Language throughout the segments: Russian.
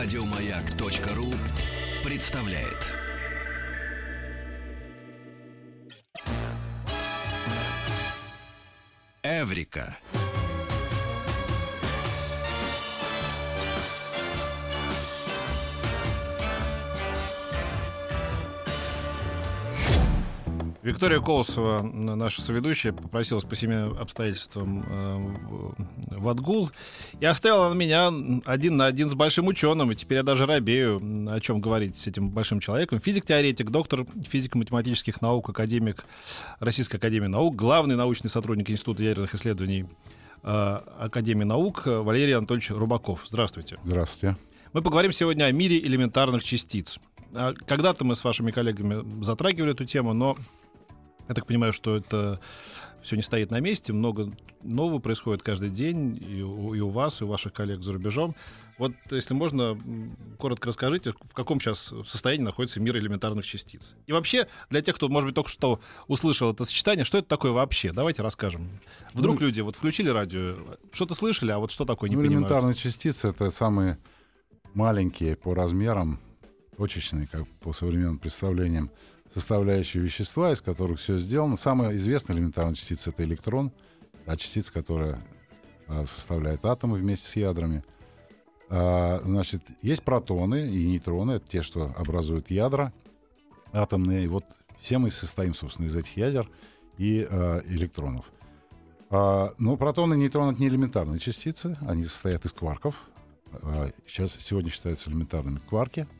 Радиомаяк.ру представляет. Эврика. Виктория Колосова, наша соведущая, попросилась по семейным обстоятельствам э, в, Отгул и оставила меня один на один с большим ученым. И теперь я даже робею, о чем говорить с этим большим человеком. Физик-теоретик, доктор физико-математических наук, академик Российской Академии Наук, главный научный сотрудник Института ядерных исследований э, Академии Наук Валерий Анатольевич Рубаков. Здравствуйте. Здравствуйте. Мы поговорим сегодня о мире элементарных частиц. А когда-то мы с вашими коллегами затрагивали эту тему, но я так понимаю, что это все не стоит на месте, много нового происходит каждый день и у, и у вас, и у ваших коллег за рубежом. Вот, если можно, коротко расскажите, в каком сейчас состоянии находится мир элементарных частиц. И вообще, для тех, кто, может быть, только что услышал это сочетание, что это такое вообще? Давайте расскажем. Вдруг ну, люди вот включили радио, что-то слышали, а вот что такое не ну, понимают. Элементарные частицы — это самые маленькие по размерам, точечные, как по современным представлениям, составляющие вещества, из которых все сделано. Самая известная элементарная частица — это электрон, та частица, которая а, составляет атомы вместе с ядрами. А, значит, есть протоны и нейтроны, это те, что образуют ядра атомные. И вот все мы состоим, собственно, из этих ядер и а, электронов. А, но протоны и нейтроны — это не элементарные частицы, они состоят из кварков. А, сейчас, сегодня считаются элементарными кварки —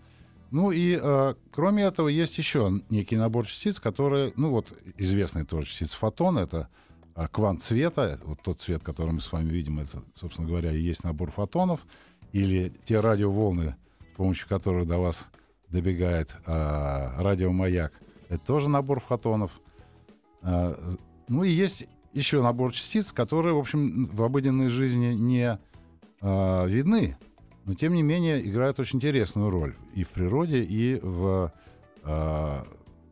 ну и э, кроме этого есть еще некий набор частиц, которые, ну вот известные тоже частицы. Фотон, это э, квант цвета, вот тот цвет, который мы с вами видим, это, собственно говоря, и есть набор фотонов, или те радиоволны, с помощью которых до вас добегает э, радиомаяк, это тоже набор фотонов. Э, ну и есть еще набор частиц, которые, в общем, в обыденной жизни не э, видны, но тем не менее играют очень интересную роль и в природе, и в, э,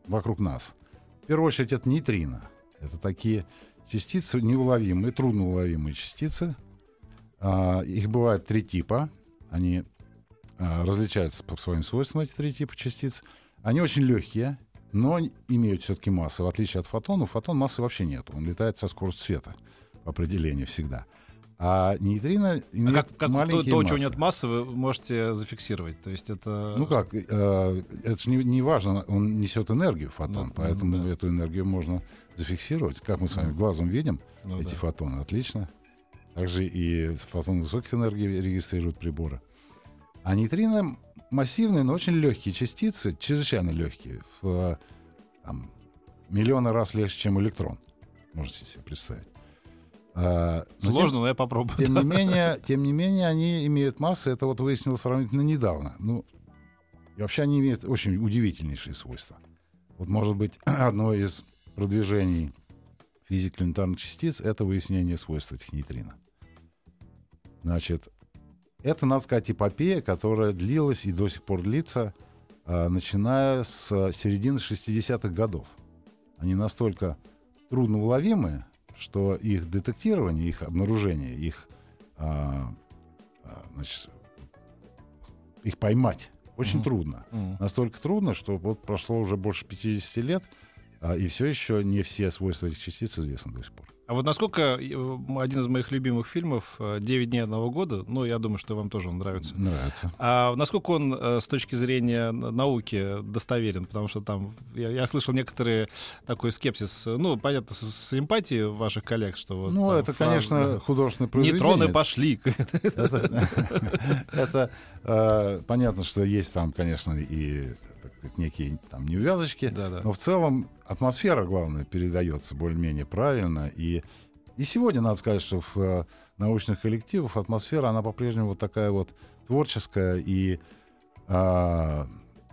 вокруг нас. В первую очередь это нейтрино. Это такие частицы неуловимые, трудноуловимые частицы. Э, их бывает три типа. Они э, различаются по своим свойствам, эти три типа частиц. Они очень легкие, но имеют все-таки массу. В отличие от фотона, фотон массы вообще нет. Он летает со скоростью света по определению всегда. А нейтрино имеет а как, как маленькие то, то, чего нет массы, вы можете зафиксировать. То есть это... Ну как, э, это же не, не важно, он несет энергию, фотон, ну, поэтому да. эту энергию можно зафиксировать. Как мы с вами глазом видим ну, эти да. фотоны, отлично. Также и фотоны высоких энергий регистрируют приборы. А нейтрино массивные, но очень легкие частицы, чрезвычайно легкие, в там, миллионы раз легче, чем электрон. Можете себе представить. А, но Сложно, тем, но я попробую. Тем не, менее, тем не менее, они имеют массу, это вот выяснилось сравнительно недавно. Ну, и вообще они имеют очень удивительнейшие свойства. Вот, может быть, одно из продвижений физики элементарных частиц — это выяснение свойств этих нейтрино. Значит, это, надо сказать, эпопея, которая длилась и до сих пор длится, а, начиная с середины 60-х годов. Они настолько трудноуловимые, что их детектирование, их обнаружение, их, а, а, значит, их поймать очень mm-hmm. трудно. Mm-hmm. Настолько трудно, что вот прошло уже больше 50 лет, а, и все еще не все свойства этих частиц известны до сих пор. А вот насколько э, один из моих любимых фильмов «Девять дней одного года», ну, я думаю, что вам тоже он нравится. Нравится. А насколько он э, с точки зрения науки достоверен? Потому что там, я, я слышал некоторые такой скепсис, ну, понятно, с, с эмпатией ваших коллег, что вот... Ну, это, фраза, конечно, художественное произведение. Нейтроны пошли. Это э, понятно, что есть там, конечно, и некие там неувязочки, но в целом атмосфера, главное, передается более-менее правильно. И, и сегодня, надо сказать, что в э, научных коллективах атмосфера, она по-прежнему вот такая вот творческая и э,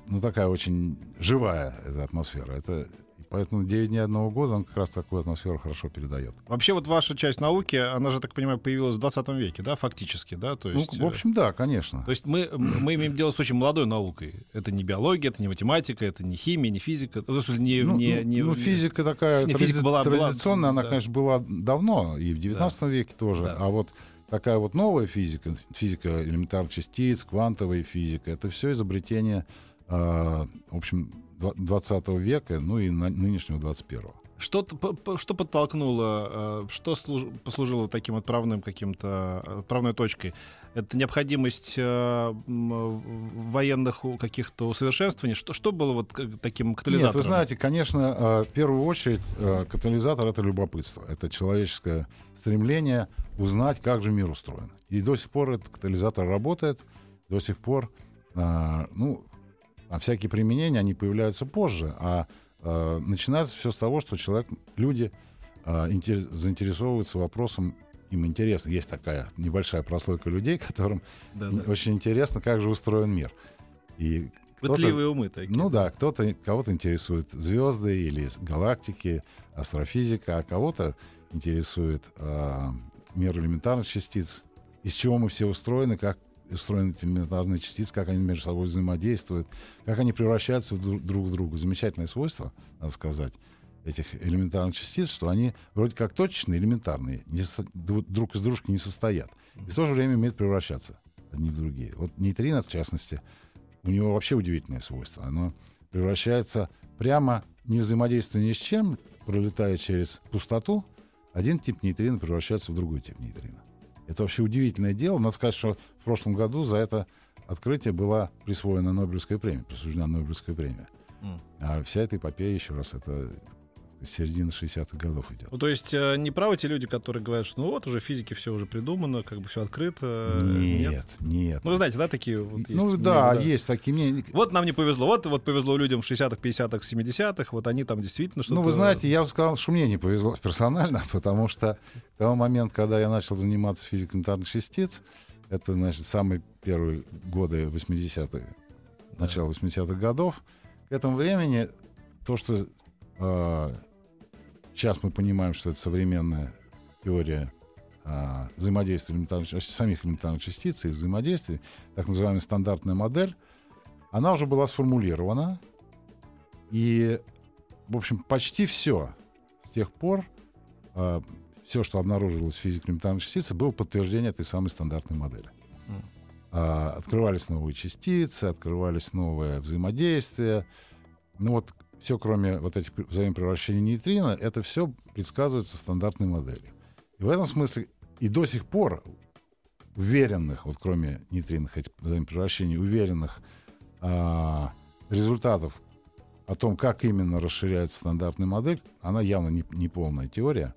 ну, такая очень живая эта атмосфера. Это Поэтому 9 дней одного года он как раз такую атмосферу хорошо передает. Вообще вот ваша часть науки, она же, так понимаю, появилась в 20 веке, да, фактически, да? То ну, есть, ну, в общем, да, конечно. То есть мы, мы имеем дело с очень молодой наукой. Это не биология, это не математика, это не химия, не физика. Ну, не, ну, не, не, ну, физика такая не, физика была, традиционная, была, она, да. конечно, была давно, и в 19 да. веке тоже. Да. А вот такая вот новая физика, физика элементарных частиц, квантовая физика, это все изобретение, э, в общем, 20 века, ну и нынешнего 21-го. Что, что подтолкнуло, э, что послужило таким отправным каким-то отправной точкой? Это необходимость э, военных каких-то усовершенствований? Что, что было вот таким катализатором? Нет, вы знаете, конечно, э, в первую очередь катализатор — это любопытство. Это человеческое стремление узнать, как же мир устроен. И до сих пор этот катализатор работает, до сих пор, ну, а всякие применения, они появляются позже, а э, начинается все с того, что человек, люди э, интерес, заинтересовываются вопросом, им интересно. Есть такая небольшая прослойка людей, которым да, да. очень интересно, как же устроен мир. И Пытливые умы такие. Ну да, кто-то, кого-то интересует звезды или галактики, астрофизика, а кого-то интересует э, мир элементарных частиц, из чего мы все устроены, как устроены эти элементарные частицы, как они между собой взаимодействуют, как они превращаются друг в друга. Замечательное свойство, надо сказать, этих элементарных частиц, что они вроде как точечные, элементарные, не со, друг из дружки не состоят. И в то же время умеют превращаться одни в другие. Вот нейтрино, в частности, у него вообще удивительное свойство. Оно превращается прямо, не взаимодействуя ни с чем, пролетая через пустоту, один тип нейтрино превращается в другой тип нейтрино. Это вообще удивительное дело. Надо сказать, что в прошлом году за это открытие была присвоена Нобелевская премия, присуждена Нобелевская премия. Mm. А вся эта эпопея, еще раз, это с середины 60-х годов идет. Ну, то есть э, не правы те люди, которые говорят, что ну вот уже физики все уже придумано, как бы все открыто. Нет, нет. нет. Ну, вы знаете, да, такие вот есть. Ну, да, мнения, да, есть такие мнения. Вот нам не повезло. Вот, вот повезло людям в 60-х, 50-х, 70-х. Вот они там действительно что-то... Ну, вы знаете, я бы сказал, что мне не повезло персонально, потому что к тому моменту, когда я начал заниматься физикой элементарных частиц, это, значит, самые первые годы 80-х, начало 80-х годов, к этому времени то, что э, Сейчас мы понимаем, что это современная теория а, взаимодействия элементарных, самих элементарных частиц и взаимодействий, так называемая стандартная модель, она уже была сформулирована. И, в общем, почти все с тех пор, а, все, что обнаружилось в физике элементарных частиц, было подтверждение этой самой стандартной модели. А, открывались новые частицы, открывались новые взаимодействия. Ну вот все, кроме вот этих взаимопревращений нейтрино, это все предсказывается стандартной моделью. И в этом смысле и до сих пор уверенных, вот кроме нейтриных этих взаимопревращений, уверенных а, результатов о том, как именно расширяется стандартная модель, она явно не, не полная теория.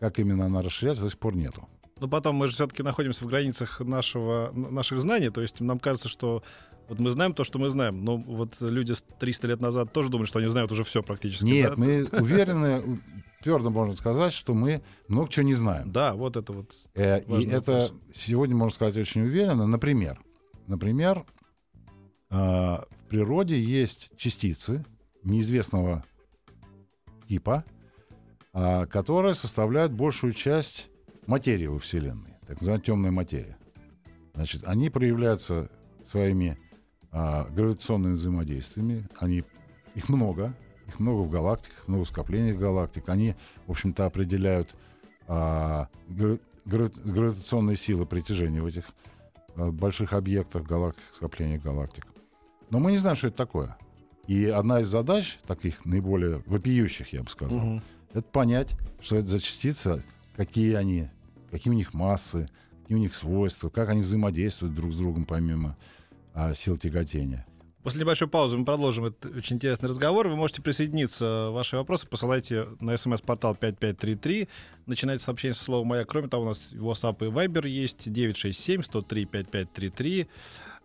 Как именно она расширяется, до сих пор нету. Но потом мы же все-таки находимся в границах нашего, наших знаний, то есть нам кажется, что вот мы знаем то, что мы знаем, но вот люди 300 лет назад тоже думали, что они знают уже все практически. Нет, да? мы уверены, твердо можно сказать, что мы много чего не знаем. Да, вот это вот. Э, и это сегодня можно сказать очень уверенно. Например, например, э, в природе есть частицы неизвестного типа, э, которые составляют большую часть материи во Вселенной, так называемая темная материя. Значит, они проявляются своими а, гравитационными взаимодействиями. Они, их много, их много в галактиках, много скоплений галактик. Они, в общем-то, определяют а, гравитационные силы притяжения в этих а, больших объектах, галактик, скоплениях галактик. Но мы не знаем, что это такое. И одна из задач, таких наиболее вопиющих, я бы сказал, угу. Это понять, что это за частицы, какие они, какие у них массы, какие у них свойства, как они взаимодействуют друг с другом помимо а, сил тяготения. После небольшой паузы мы продолжим этот очень интересный разговор. Вы можете присоединиться. Ваши вопросы посылайте на смс-портал 5533. Начинайте сообщение со слова «Моя». Кроме того, у нас WhatsApp и Viber есть 967 103 5533.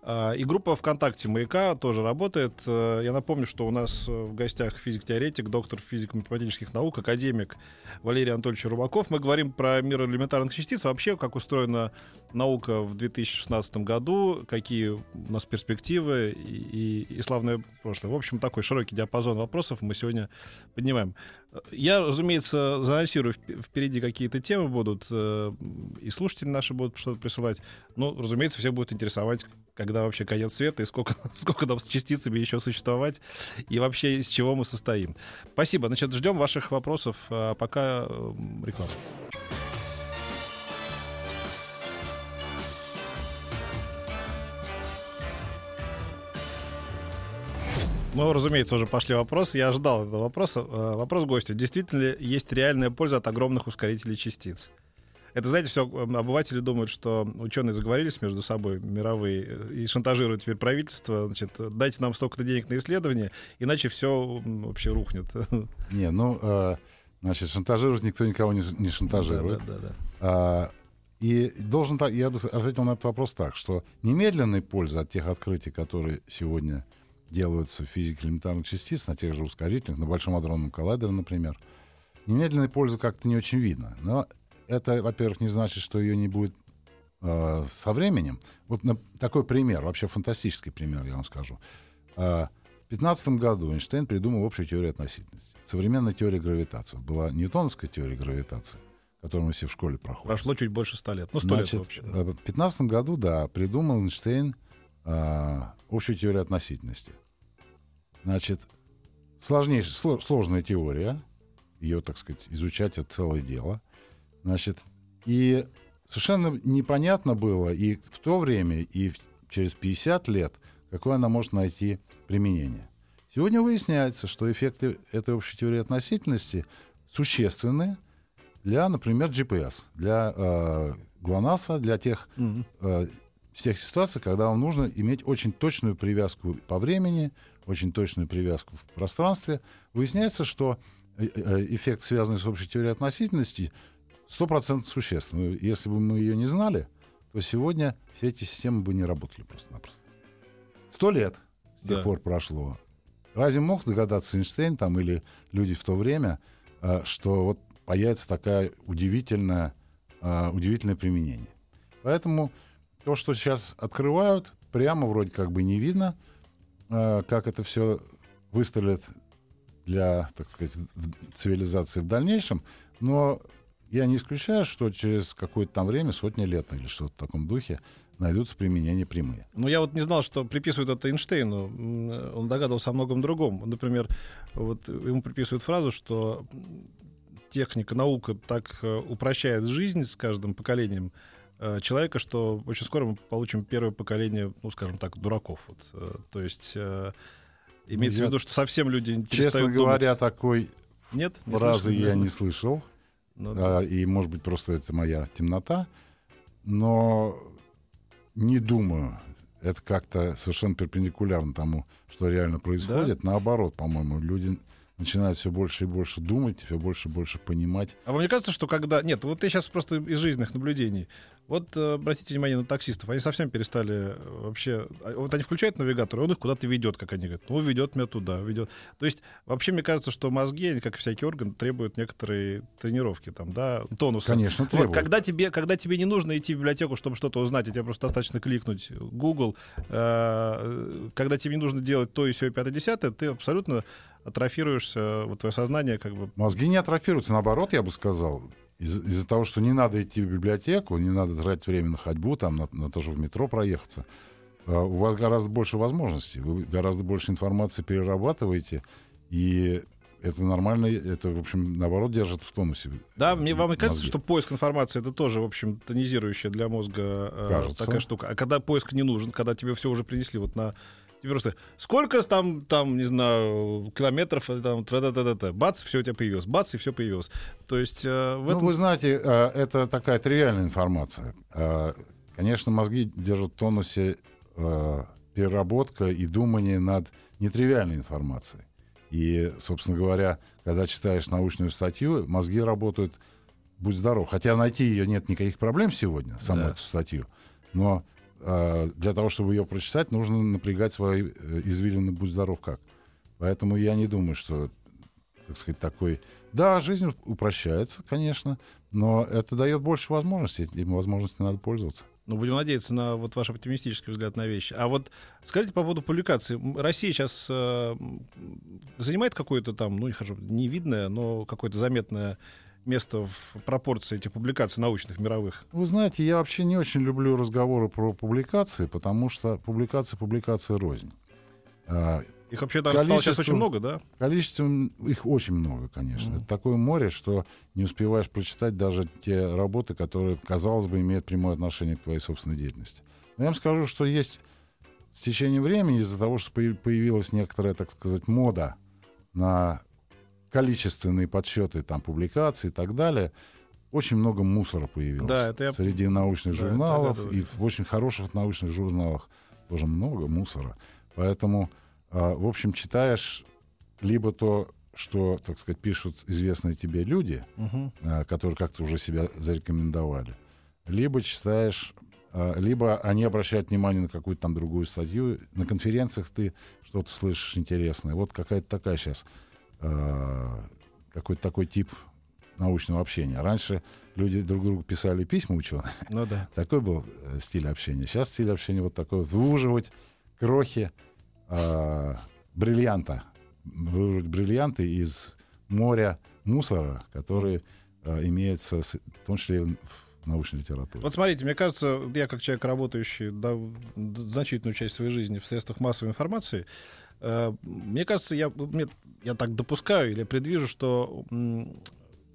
А, и группа ВКонтакте «Маяка» тоже работает. Э, я напомню, что у нас э, в гостях физик-теоретик, доктор физико-математических наук, академик Валерий Анатольевич Рубаков. Мы говорим про мир элементарных частиц, вообще, как устроена наука в 2016 году, какие у нас перспективы и, и, и славное прошлое. В общем, такой широкий диапазон вопросов мы сегодня поднимаем. Я, разумеется, заанонсирую, впереди какие-то темы будут, э, и слушатели наши будут что-то присылать. Ну, разумеется, все будет интересовать, когда вообще конец света, и сколько, сколько там с частицами еще существовать, и вообще из чего мы состоим. Спасибо. Значит, ждем ваших вопросов. А пока э, реклама. Ну, разумеется, уже пошли вопросы. Я ждал этого вопроса. Э, вопрос гостю. Действительно ли есть реальная польза от огромных ускорителей частиц? Это, знаете, все обыватели думают, что ученые заговорились между собой, мировые, э, и шантажируют теперь правительство. Значит, дайте нам столько-то денег на исследование, иначе все вообще рухнет. Не, ну, э, значит, шантажировать никто никого не, не шантажирует. Да, да, да. да. А, и должен так, я бы ответил на этот вопрос так, что немедленной пользы от тех открытий, которые сегодня делаются в физике элементарных частиц, на тех же ускорителях, на Большом адронном коллайдере, например, немедленной пользы как-то не очень видно. Но это, во-первых, не значит, что ее не будет э, со временем. Вот на, такой пример, вообще фантастический пример, я вам скажу. Э, в 15 году Эйнштейн придумал общую теорию относительности. Современная теория гравитации. Была ньютоновская теория гравитации, которую мы все в школе проходим. Прошло чуть больше ста лет. Ну, сто лет, в общем. Э, в 15 году, да, придумал Эйнштейн э, общую теорию относительности. Значит, сложнейшая, сложная теория, ее, так сказать, изучать это целое дело. Значит, и совершенно непонятно было и в то время, и через 50 лет, какое она может найти применение. Сегодня выясняется, что эффекты этой общей теории относительности существенны для, например, GPS, для э, ГЛОНАССа, для тех mm-hmm. э, всех ситуаций, когда вам нужно иметь очень точную привязку по времени, очень точную привязку в пространстве, выясняется, что э, э, эффект, связанный с общей теорией относительности, 100% существенный. Если бы мы ее не знали, то сегодня все эти системы бы не работали просто-напросто. Сто лет с тех да. пор прошло. Разве мог догадаться Эйнштейн там, или люди в то время, э, что вот появится такая удивительная, удивительное применение? Поэтому то, что сейчас открывают, прямо вроде как бы не видно, э, как это все выстрелит для, так сказать, цивилизации в дальнейшем. Но я не исключаю, что через какое-то там время, сотни лет или что-то в таком духе, найдутся применения прямые. Ну, я вот не знал, что приписывают это Эйнштейну. Он догадывался о многом другом. Например, вот ему приписывают фразу, что техника, наука так э, упрощает жизнь с каждым поколением, человека, что очень скоро мы получим первое поколение, ну, скажем так, дураков. Вот. Э, то есть э, имеется я, в виду, что совсем люди Честно говоря, думать. такой Нет, не фразы слышали, я да. не слышал. Ну, да. И, может быть, просто это моя темнота. Но не думаю, это как-то совершенно перпендикулярно тому, что реально происходит. Да? Наоборот, по-моему, люди начинают все больше и больше думать, все больше и больше понимать. А вам не кажется, что когда... Нет, вот я сейчас просто из жизненных наблюдений. Вот э, обратите внимание на таксистов. Они совсем перестали э, вообще... А, вот они включают навигатор, и он их куда-то ведет, как они говорят. Ну, ведет меня туда, ведет. То есть вообще мне кажется, что мозги, они, как и всякий орган, требуют некоторые тренировки, там, да, тонуса. Конечно, требуют. Вот, когда, тебе, когда тебе не нужно идти в библиотеку, чтобы что-то узнать, и тебе просто достаточно кликнуть Google, э, когда тебе не нужно делать то и все, и пятое, десятое, ты абсолютно атрофируешься, вот твое сознание как бы... Мозги не атрофируются, наоборот, я бы сказал. Из- из-за того, что не надо идти в библиотеку, не надо тратить время на ходьбу, там, на, на то же в метро проехаться, а у вас гораздо больше возможностей, вы гораздо больше информации перерабатываете, и это нормально, это, в общем, наоборот, держит в тонусе. Да, мне вам и кажется, что поиск информации это тоже, в общем, тонизирующая для мозга э, такая штука. А когда поиск не нужен, когда тебе все уже принесли вот на Тебе просто сколько там, там, не знаю, километров, э, там, тра -та -та -та, бац, все у тебя появилось, бац, и все появилось. То есть э, в этом... Ну, вы знаете, э, это такая тривиальная информация. Э, конечно, мозги держат в тонусе э, переработка и думание над нетривиальной информацией. И, собственно говоря, когда читаешь научную статью, мозги работают будь здоров. Хотя найти ее нет никаких проблем сегодня, саму да. эту статью. Но для того, чтобы ее прочитать, нужно напрягать свои э, извилины «Будь здоров как». Поэтому я не думаю, что, так сказать, такой... Да, жизнь упрощается, конечно, но это дает больше возможностей, и возможностями надо пользоваться. Ну, будем надеяться на вот ваш оптимистический взгляд на вещи. А вот скажите по поводу публикации. Россия сейчас э, занимает какое-то там, ну, не хожу, не видное, но какое-то заметное место в пропорции этих публикаций научных, мировых? Вы знаете, я вообще не очень люблю разговоры про публикации, потому что публикация публикация рознь. А, их вообще там стало сейчас очень много, да? Количество их очень много, конечно. Mm. Это такое море, что не успеваешь прочитать даже те работы, которые, казалось бы, имеют прямое отношение к твоей собственной деятельности. Но я вам скажу, что есть с течением времени, из-за того, что появилась некоторая, так сказать, мода на количественные подсчеты там, публикаций и так далее, очень много мусора появилось да, это я... среди научных да, журналов, и в очень хороших научных журналах тоже много мусора. Поэтому, э, в общем, читаешь либо то, что, так сказать, пишут известные тебе люди, угу. э, которые как-то уже себя зарекомендовали, либо читаешь, э, либо они обращают внимание на какую-то там другую статью. На конференциях ты что-то слышишь интересное. Вот какая-то такая сейчас какой-то такой тип научного общения. Раньше люди друг другу писали письма ученые. Ну да. Такой был э, стиль общения. Сейчас стиль общения вот такой. Выуживать крохи э, бриллианта. Выуживать бриллианты из моря мусора, который э, имеется, в том числе в научной литературе. Вот смотрите, мне кажется, я как человек, работающий да, значительную часть своей жизни в средствах массовой информации, Э, мне кажется, я, мне, я так допускаю или предвижу, что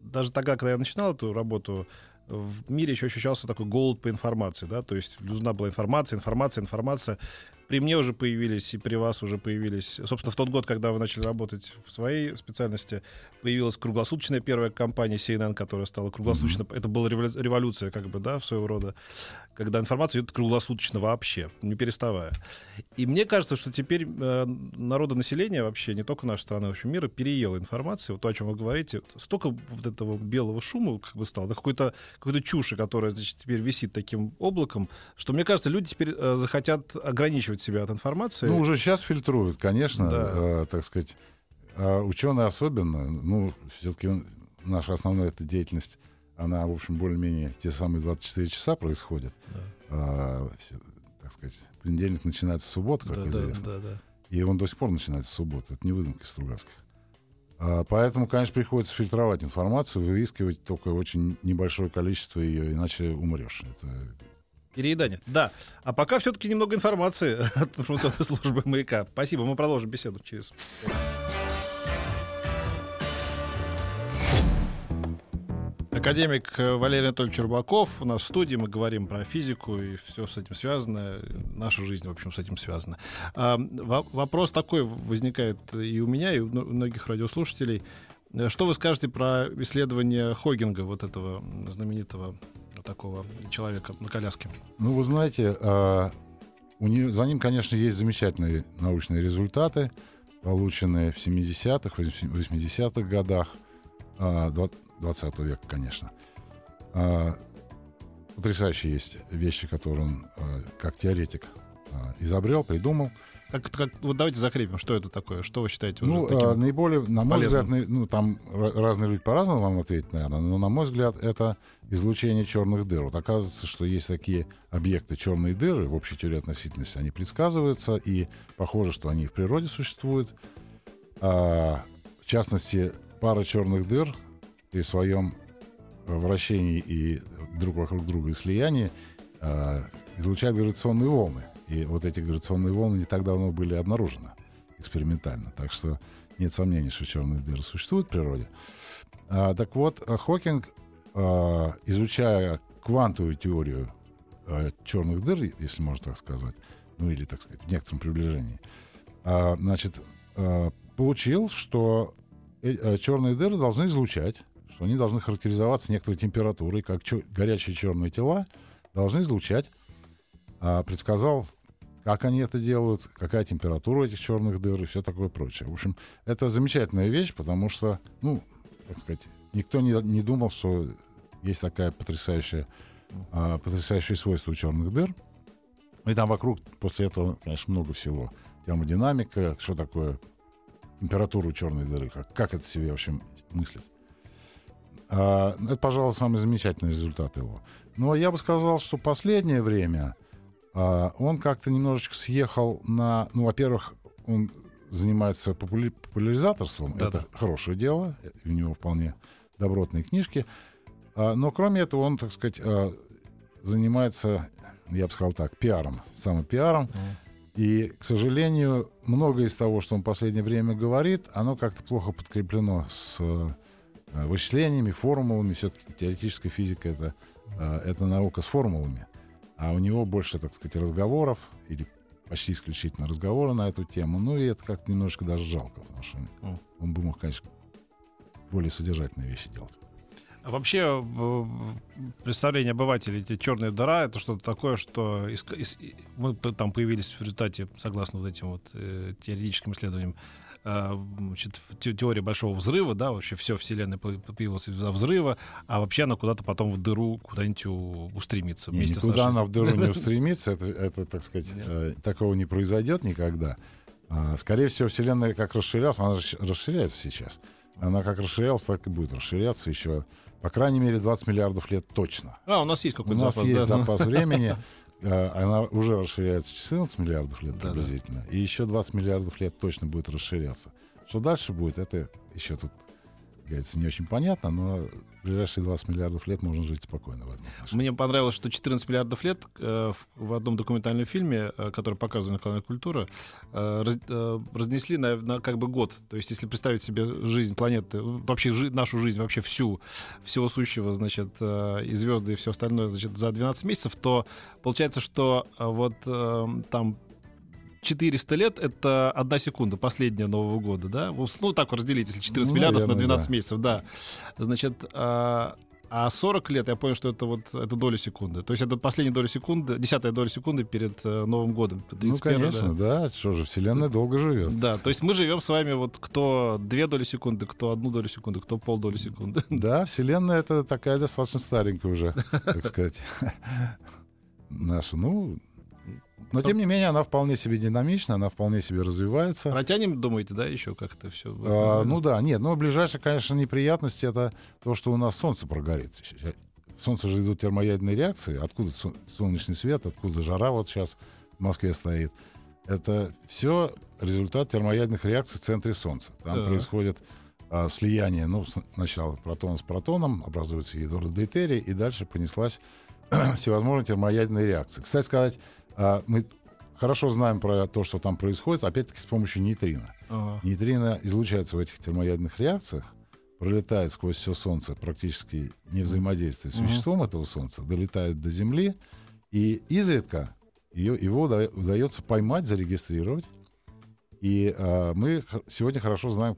даже тогда, когда я начинал эту работу, в мире еще ощущался такой голод по информации, да, то есть нужна была информация, информация, информация при мне уже появились, и при вас уже появились. Собственно, в тот год, когда вы начали работать в своей специальности, появилась круглосуточная первая компания CNN, которая стала круглосуточно. Mm-hmm. Это была революция, как бы, да, в своего рода, когда информация идет круглосуточно вообще, не переставая. И мне кажется, что теперь э, народонаселение вообще, не только нашей страны, а вообще мира, переело информацию. Вот то, о чем вы говорите, столько вот этого белого шума как бы стало, да, какой-то какой чуши, которая, значит, теперь висит таким облаком, что, мне кажется, люди теперь э, захотят ограничивать фильтруют себя от информации. Ну, уже сейчас фильтруют, конечно, да. э, так сказать. А ученые особенно, ну, все-таки наша основная эта деятельность, она, в общем, более-менее те самые 24 часа происходит. Да. А, все, так сказать, понедельник начинается с субботы, как да, известно. Да, да, да. И он до сих пор начинается с субботы. Это не выдумки Стругацких. А, поэтому, конечно, приходится фильтровать информацию, выискивать только очень небольшое количество ее, иначе умрешь. Это Переедание. Да. А пока все-таки немного информации от информационной службы «Маяка». Спасибо. Мы продолжим беседу через... Академик Валерий Анатольевич Рубаков у нас в студии. Мы говорим про физику и все с этим связано. Наша жизнь, в общем, с этим связана. А, вопрос такой возникает и у меня, и у многих радиослушателей. Что вы скажете про исследование Хогинга, вот этого знаменитого такого человека на коляске? Ну, вы знаете, э, у нее, за ним, конечно, есть замечательные научные результаты, полученные в 70-х, 80-х годах э, 20 века, конечно. Э, потрясающие есть вещи, которые он э, как теоретик э, изобрел, придумал. Как, как, вот давайте закрепим, что это такое, что вы считаете ну, таким а, наиболее, на мой полезным? взгляд, ну, там разные люди по-разному вам ответят, наверное, но, на мой взгляд, это излучение черных дыр. Вот оказывается, что есть такие объекты черные дыры в общей теории относительности, они предсказываются, и похоже, что они в природе существуют. А, в частности, пара черных дыр при своем вращении и друг вокруг друга и слиянии а, излучают гравитационные волны. И вот эти гравитационные волны не так давно были обнаружены экспериментально. Так что нет сомнений, что черные дыры существуют в природе. А, так вот, Хокинг, а, изучая квантовую теорию а, черных дыр, если можно так сказать, ну или, так сказать, в некотором приближении, а, значит, а, получил, что э, черные дыры должны излучать, что они должны характеризоваться некоторой температурой, как чер- горячие черные тела должны излучать. А, предсказал как они это делают, какая температура этих черных дыр и все такое прочее. В общем, это замечательная вещь, потому что, ну, так сказать, никто не, не думал, что есть такая потрясающая, а, потрясающее свойство у черных дыр. И там вокруг после этого, конечно, много всего. Термодинамика, что такое температура у черной дыры, как, как это себе, в общем, мыслит. А, это, пожалуй, самый замечательный результат его. Но я бы сказал, что последнее время он как-то немножечко съехал на... Ну, во-первых, он занимается популя... популяризаторством. Да, Это хорошее дело. У него вполне добротные книжки. А, но кроме этого он, так сказать, а, занимается, я бы сказал так, пиаром, самопиаром. Mm. И, к сожалению, многое из того, что он в последнее время говорит, оно как-то плохо подкреплено с вычислениями, формулами. Все-таки теоретическая физика это, это наука с формулами а у него больше, так сказать, разговоров или почти исключительно разговоры на эту тему. Ну и это как-то немножко даже жалко, потому что М. он бы мог, конечно, более содержательные вещи делать. А вообще в представление обывателей, эти черная дыра, это что-то такое, что иска- ис- и- мы там появились в результате, согласно вот этим вот э, теоретическим исследованиям, э, значит, в те- теория большого взрыва, да, вообще все Вселенная по- появилась из-за взрыва, а вообще она куда-то потом в дыру куда-нибудь у- устремится Не, никуда нашей- она в дыру не устремится, это, это, так сказать, Нет. э, такого не произойдет никогда. А, скорее всего, Вселенная как расширялась, она расш- расширяется сейчас. Она как расширялась, так и будет расширяться еще, по крайней мере, 20 миллиардов лет точно. А, у нас есть У какой-то нас запас, есть да? запас времени. Э, Она уже расширяется 14 миллиардов лет Да-да. приблизительно. И еще 20 миллиардов лет точно будет расширяться. Что дальше будет, это еще тут, говорится, не очень понятно, но в ближайшие 20 миллиардов лет можно жить спокойно в этом. Мне понравилось, что 14 миллиардов лет э, в, одном документальном фильме, э, который показывали на канале Культура, э, раз- разнесли на, на как бы год. То есть, если представить себе жизнь планеты, вообще нашу жизнь, вообще всю, всего сущего, значит, и звезды, и все остальное, значит, за 12 месяцев, то получается, что вот там 400 лет — это одна секунда, последняя Нового года, да? Вот, Ну, так вот разделить, если 14 Ну, миллиардов на наверное, 12 да. месяцев, да. Значит, а, а 40 лет, я понял, что это вот это доля секунды. То есть это последняя доля секунды, десятая доля секунды перед э, Новым годом. Ну, 31, конечно, да. Что же, Вселенная долго живет. Да. да, то есть мы живем с вами вот кто две доли секунды, кто одну долю секунды, кто полдоли секунды. Да, Вселенная это такая достаточно старенькая уже, так сказать, наша. Ну, но тем не менее она вполне себе динамична, она вполне себе развивается. Протянем, думаете, да, еще как-то все? А, ну да, нет, но ближайшая, конечно, неприятность это то, что у нас Солнце прогорит. В Солнце же идут термоядерные реакции. Откуда со- солнечный свет, откуда жара вот сейчас в Москве стоит. Это все результат термоядерных реакций в центре Солнца. Там Так. происходит а, слияние, ну, сначала протон с протоном, образуется ядро дейтерия, и дальше понеслась всевозможные термоядерные реакции. Кстати сказать, мы хорошо знаем про то, что там происходит, опять-таки с помощью нейтрино. Ага. Нейтрино излучается в этих термоядерных реакциях, пролетает сквозь все Солнце, практически не взаимодействуя с Мгм. веществом этого Солнца, долетает до Земли, и изредка ее, его уда- удается поймать, зарегистрировать. И а, мы сегодня хорошо знаем,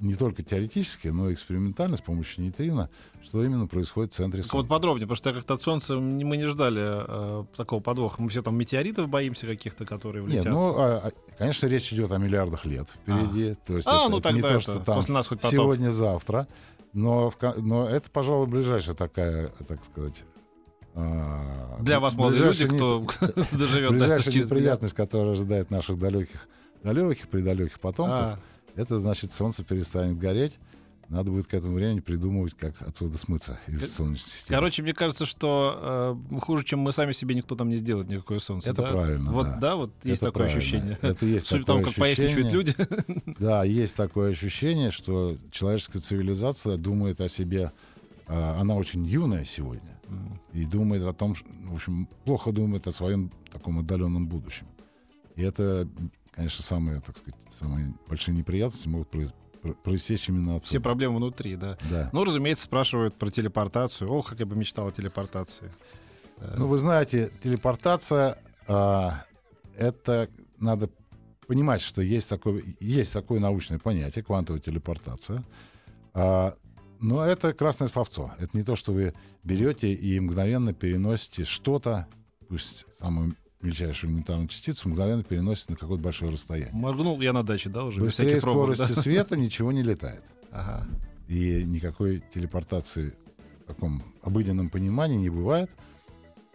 не только теоретически, но и экспериментально с помощью нейтрино, что именно происходит в центре Так вот Солнца. подробнее, потому что как-то от Солнца мы не ждали э, такого подвоха. Мы все там метеоритов боимся каких-то, которые Нет, влетят. ну, а, а, конечно, речь идет о миллиардах лет впереди. То есть а, это- ну это не тогда то, это, что там после нас хоть потом. сегодня-завтра. Но, в но это, пожалуй, ближайшая такая, так сказать... а, Для вас, молодые люди, ближайшая кто не- доживет до Ближайшая неприятность, которая ожидает наших далеких, далеких, предалеких потомков, А, это значит, солнце перестанет гореть. Надо будет к этому времени придумывать, как отсюда смыться из Кор- Солнечной системы. Короче, мне кажется, что э, хуже, чем мы сами себе, никто там не сделает никакое солнце. Это да? правильно, Вот, да. да, вот есть Это такое правильно. ощущение. Это есть Судя такое тому, как поясничают ощущение. люди. Да, есть такое ощущение, что человеческая цивилизация думает о себе, а, она очень юная сегодня, и думает о том, ш- в общем, плохо думает о своем таком отдаленном будущем. И это, конечно, самые, так сказать, самые большие неприятности могут произ- про- проистечь именно отсюда. Все проблемы внутри, да. Да. Ну, разумеется, спрашивают про телепортацию. Ох, как я бы мечтал о телепортации. Э, Ну, вы знаете, телепортация, а, это надо понимать, что есть такое, есть такое научное понятие, квантовая телепортация. А, но это красное словцо. Это не то, что вы берете и мгновенно переносите что-то, пусть самую мельчайшую элементарную частицу, мгновенно переносите на какое-то большое расстояние. Моргнул я на даче, да, уже Быстрее пробок, скорости да? света ничего не летает. Ага. И никакой телепортации в таком обыденном понимании не бывает.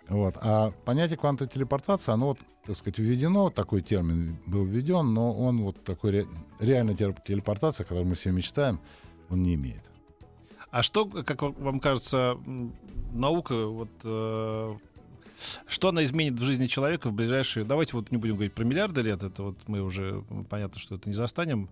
Вот. А понятие квантовой телепортации, оно, вот, так сказать, введено, такой термин был введен, но он вот такой ре, реальной тел- телепортации, о которой мы все мечтаем, он не имеет. А что, как вам кажется, наука, вот, э, что она изменит в жизни человека в ближайшие... Давайте вот не будем говорить про миллиарды лет, это вот мы уже, понятно, что это не застанем.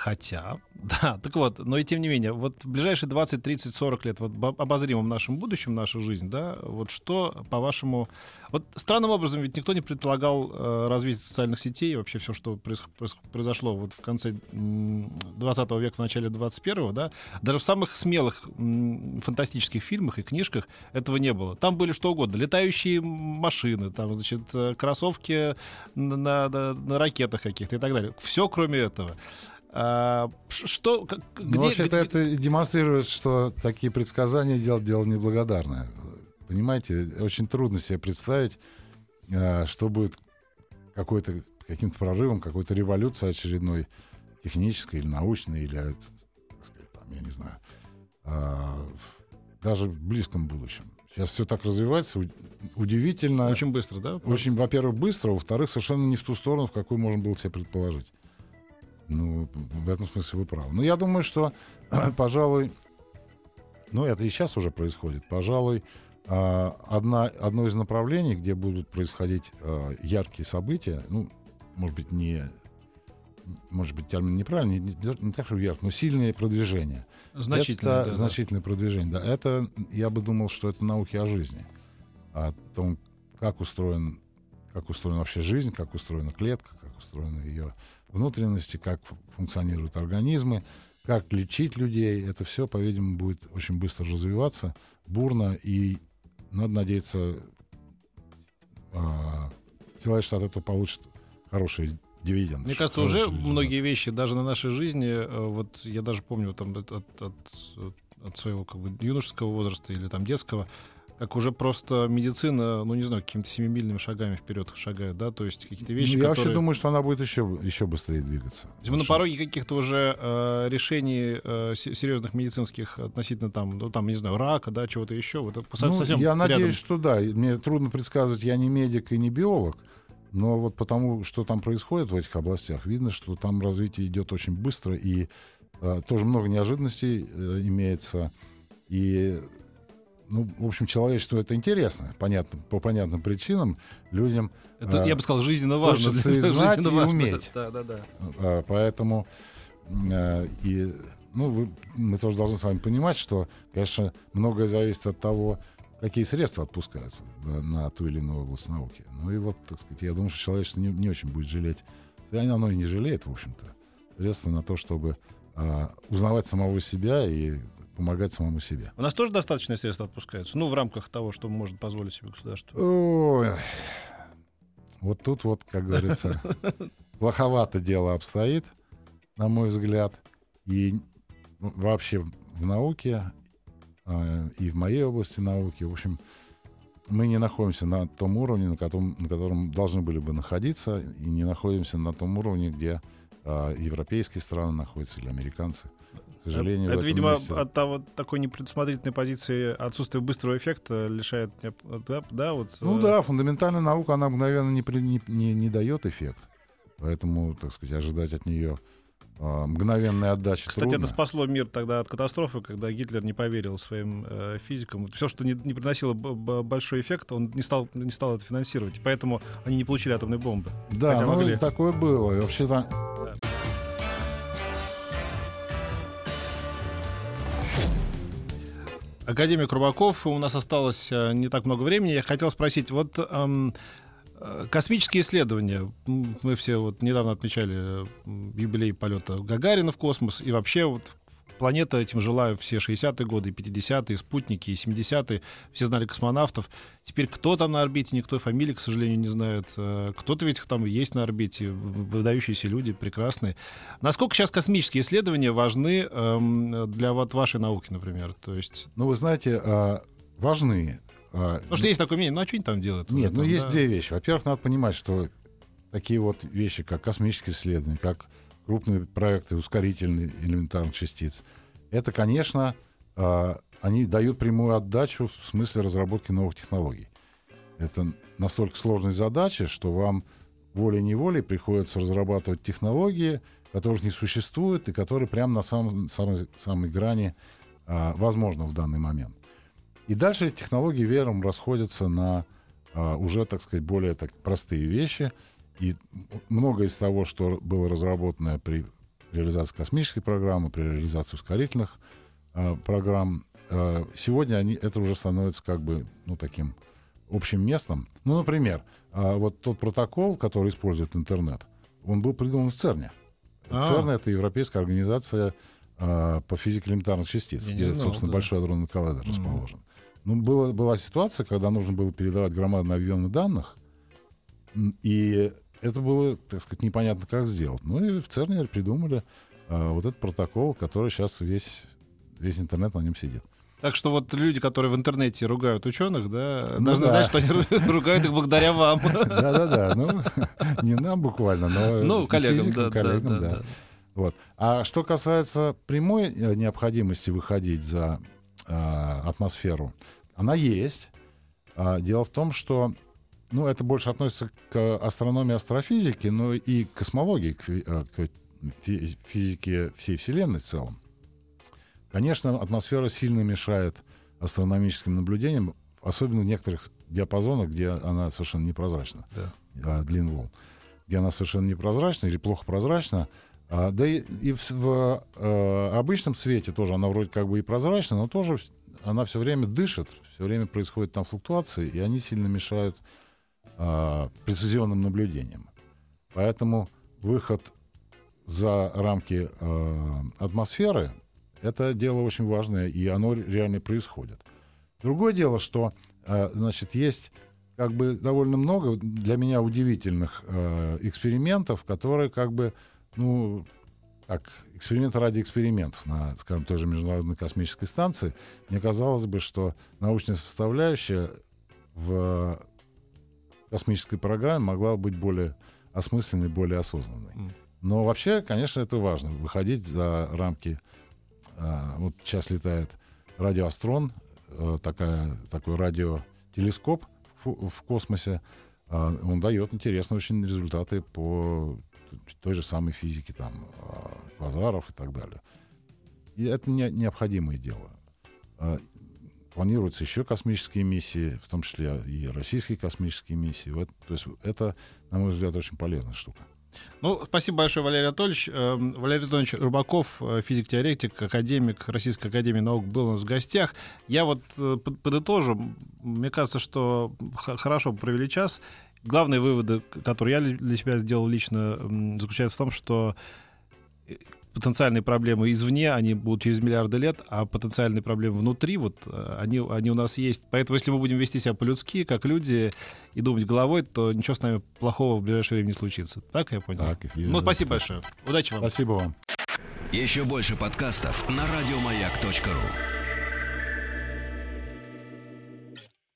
Хотя, да, так вот, но и тем не менее, вот в ближайшие 20, 30, 40 лет, вот обозримом нашем будущем, наша жизнь, да, вот что, по-вашему... Вот странным образом ведь никто не предполагал э, развитие социальных сетей вообще все, что проис, произошло вот в конце 20 века, в начале 21-го, да, даже в самых смелых м, фантастических фильмах и книжках этого не было. Там были что угодно. Летающие машины, там, значит, э, кроссовки на, на, на ракетах каких-то и так далее. Все, кроме этого. А, что, где, ну, вообще-то где... это демонстрирует, что такие предсказания делать дело неблагодарное. Понимаете, очень трудно себе представить, а, что будет какой-то каким-то прорывом, какой-то революцией очередной технической или научной, или, так сказать, там, я не знаю, а, даже в близком будущем. Сейчас все так развивается, удивительно. Очень быстро, да? Очень, во-первых, быстро, во-вторых, совершенно не в ту сторону, в какую можно было себе предположить. Ну, в этом смысле вы правы. Но я думаю, что, пожалуй, ну, это и сейчас уже происходит. Пожалуй, а, одна, одно из направлений, где будут происходить а, яркие события, ну, может быть, не может быть, термин неправильный, не, не, не так, что вверх, но сильные продвижения. Значительное, это да, значительное да. продвижение. Да, это, я бы думал, что это науки о жизни. О том, как устроен, как устроена вообще жизнь, как устроена клетка, как устроена ее внутренности, как функционируют организмы, как лечить людей. Это все, по-видимому, будет очень быстро развиваться, бурно, и надо надеяться, человек что от этого получит хорошие дивиденды. Мне кажется, уже дивиденды. многие вещи, даже на нашей жизни, э, вот я даже помню там от, от, от своего как бы юношеского возраста или там детского, как уже просто медицина, ну не знаю, какими-то семимильными шагами вперед шагает, да, то есть какие-то вещи, ну, Я которые... вообще думаю, что она будет еще, еще быстрее двигаться. То есть мы на пороге каких-то уже э, решений э, серьезных медицинских относительно там, ну там, не знаю, рака, да, чего-то еще. Вот, ну, совсем я рядом. надеюсь, что да. Мне трудно предсказывать, я не медик и не биолог, но вот потому, что там происходит в этих областях, видно, что там развитие идет очень быстро, и э, тоже много неожиданностей э, имеется. И ну, в общем, человечеству это интересно, понятно, по понятным причинам. Людям, это, а, я бы сказал, жизненно важно. Хочется и знать, и важно. уметь. Да, да, да. А, поэтому а, и, ну, вы, мы тоже должны с вами понимать, что, конечно, многое зависит от того, какие средства отпускаются да, на ту или иную область науки. Ну и вот, так сказать, я думаю, что человечество не, не очень будет жалеть, и оно и не жалеет, в общем-то, средства на то, чтобы а, узнавать самого себя и помогать самому себе. У нас тоже достаточно средств отпускаются? Ну, в рамках того, что может позволить себе государство. Ой. Вот тут вот, как говорится, плоховато дело обстоит, на мой взгляд. И вообще в науке а, и в моей области науки, в общем, мы не находимся на том уровне, на котором, на котором должны были бы находиться, и не находимся на том уровне, где а, европейские страны находятся или американцы к сожалению. Это, видимо, месте... от того, такой непредусмотрительной позиции отсутствия быстрого эффекта лишает, да, да вот. Ну э, да, фундаментальная наука, она мгновенно не, не, не, не дает эффект. Поэтому, так сказать, ожидать от нее а, мгновенной отдачи Кстати, трудно. это спасло мир тогда от катастрофы, когда Гитлер не поверил своим э, физикам. Все, что не, не приносило большой эффект, он не стал, не стал это финансировать. Поэтому они не получили атомной бомбы. Да, ну, могли. такое было. И вообще-то Академик Рубаков, у нас осталось э, не так много времени. Я хотел спросить, вот эм, э, космические исследования, мы все вот недавно отмечали э, юбилей полета Гагарина в космос, и вообще вот планета этим жила все 60-е годы, 50-е, спутники, и 70-е. Все знали космонавтов. Теперь кто там на орбите, никто фамилии, к сожалению, не знает. Э, кто-то ведь там есть на орбите, выдающиеся люди, прекрасные. Насколько сейчас космические исследования важны эм, для вот вашей науки, например? То есть... Ну, вы знаете, а, важны. А, Потому что есть такое мнение, ну а что они там делают? Нет, ну есть да? две вещи. Во-первых, надо понимать, что такие вот вещи, как космические исследования, как крупные проекты ускорительных элементарных частиц, это, конечно, а, они дают прямую отдачу в смысле разработки новых технологий. Это настолько сложные задачи, что вам волей-неволей приходится разрабатывать технологии, которых не существует и которые прямо на самом, самой, самой грани а, возможно в данный момент. И дальше технологии вером расходятся на а, уже, так сказать, более так, простые вещи – и многое из того, что было разработано при реализации космической программы, при реализации ускорительных э, программ. Э, сегодня они, это уже становится как бы ну, таким общим местом. Ну, например, э, вот тот протокол, который использует интернет, он был придуман в ЦЕРНе. А. ЦЕРН — это Европейская организация э, по физике элементарных частиц, Я где, знал, собственно, да. Большой адронный коллайдер mm-hmm. расположен. Ну, было, была ситуация, когда нужно было передавать громадные объемы данных, и это было, так сказать, непонятно, как сделать. Ну и в ЦЕРНе придумали э, вот этот протокол, который сейчас весь, весь интернет на нем сидит. Так что вот люди, которые в интернете ругают ученых, да, ну, должны да. знать, что они ругают их благодаря вам. Да-да-да, ну, не нам буквально, но ну, коллегам, физикам, да, коллегам, да, да. да. Вот. А что касается прямой э, необходимости выходить за э, атмосферу, она есть. А, дело в том, что ну, это больше относится к астрономии, астрофизике, но и к космологии, к, э, к физике всей Вселенной в целом. Конечно, атмосфера сильно мешает астрономическим наблюдениям, особенно в некоторых диапазонах, где она совершенно непрозрачна, да. А, длин волн, где она совершенно непрозрачна или плохо прозрачна. А, да и, и в, в э, обычном свете тоже она вроде как бы и прозрачна, но тоже она все время дышит, все время происходят там флуктуации, и они сильно мешают э, прецизионным наблюдениям. Поэтому выход за рамки э, атмосферы это дело очень важное, и оно реально происходит. Другое дело, что э, значит, есть как бы довольно много для меня удивительных э, экспериментов, которые как бы, ну, так, эксперименты ради экспериментов на, скажем, той же Международной космической станции. Мне казалось бы, что научная составляющая в космической программе могла быть более осмысленной, более осознанной. Но вообще, конечно, это важно, выходить за рамки а, вот сейчас летает радиоастрон, э, такая, такой радиотелескоп в, в космосе. А, он дает интересные очень результаты по той же самой физике, там, а, квазаров и так далее. И это не, необходимое дело. Планируются еще космические миссии, в том числе и российские космические миссии. Вот, то есть это, на мой взгляд, очень полезная штука. Ну, спасибо большое, Валерий Анатольевич. Эм, Валерий Анатольевич Рыбаков, э, физик-теоретик, академик Российской Академии Наук, был у нас в гостях. Я вот э, подытожу. Мне кажется, что хорошо провели час. Главные выводы, которые я для себя сделал лично, заключаются в том, что э, потенциальные проблемы извне, они будут через миллиарды лет, а потенциальные проблемы внутри, вот э, они, они у нас есть. Поэтому если мы будем вести себя по-людски, как люди, и думать головой, то ничего с нами плохого в ближайшее время не случится. Так я понял? Так, ну, спасибо большое. Удачи вам. Спасибо вам. Еще больше подкастов на радиомаяк.ру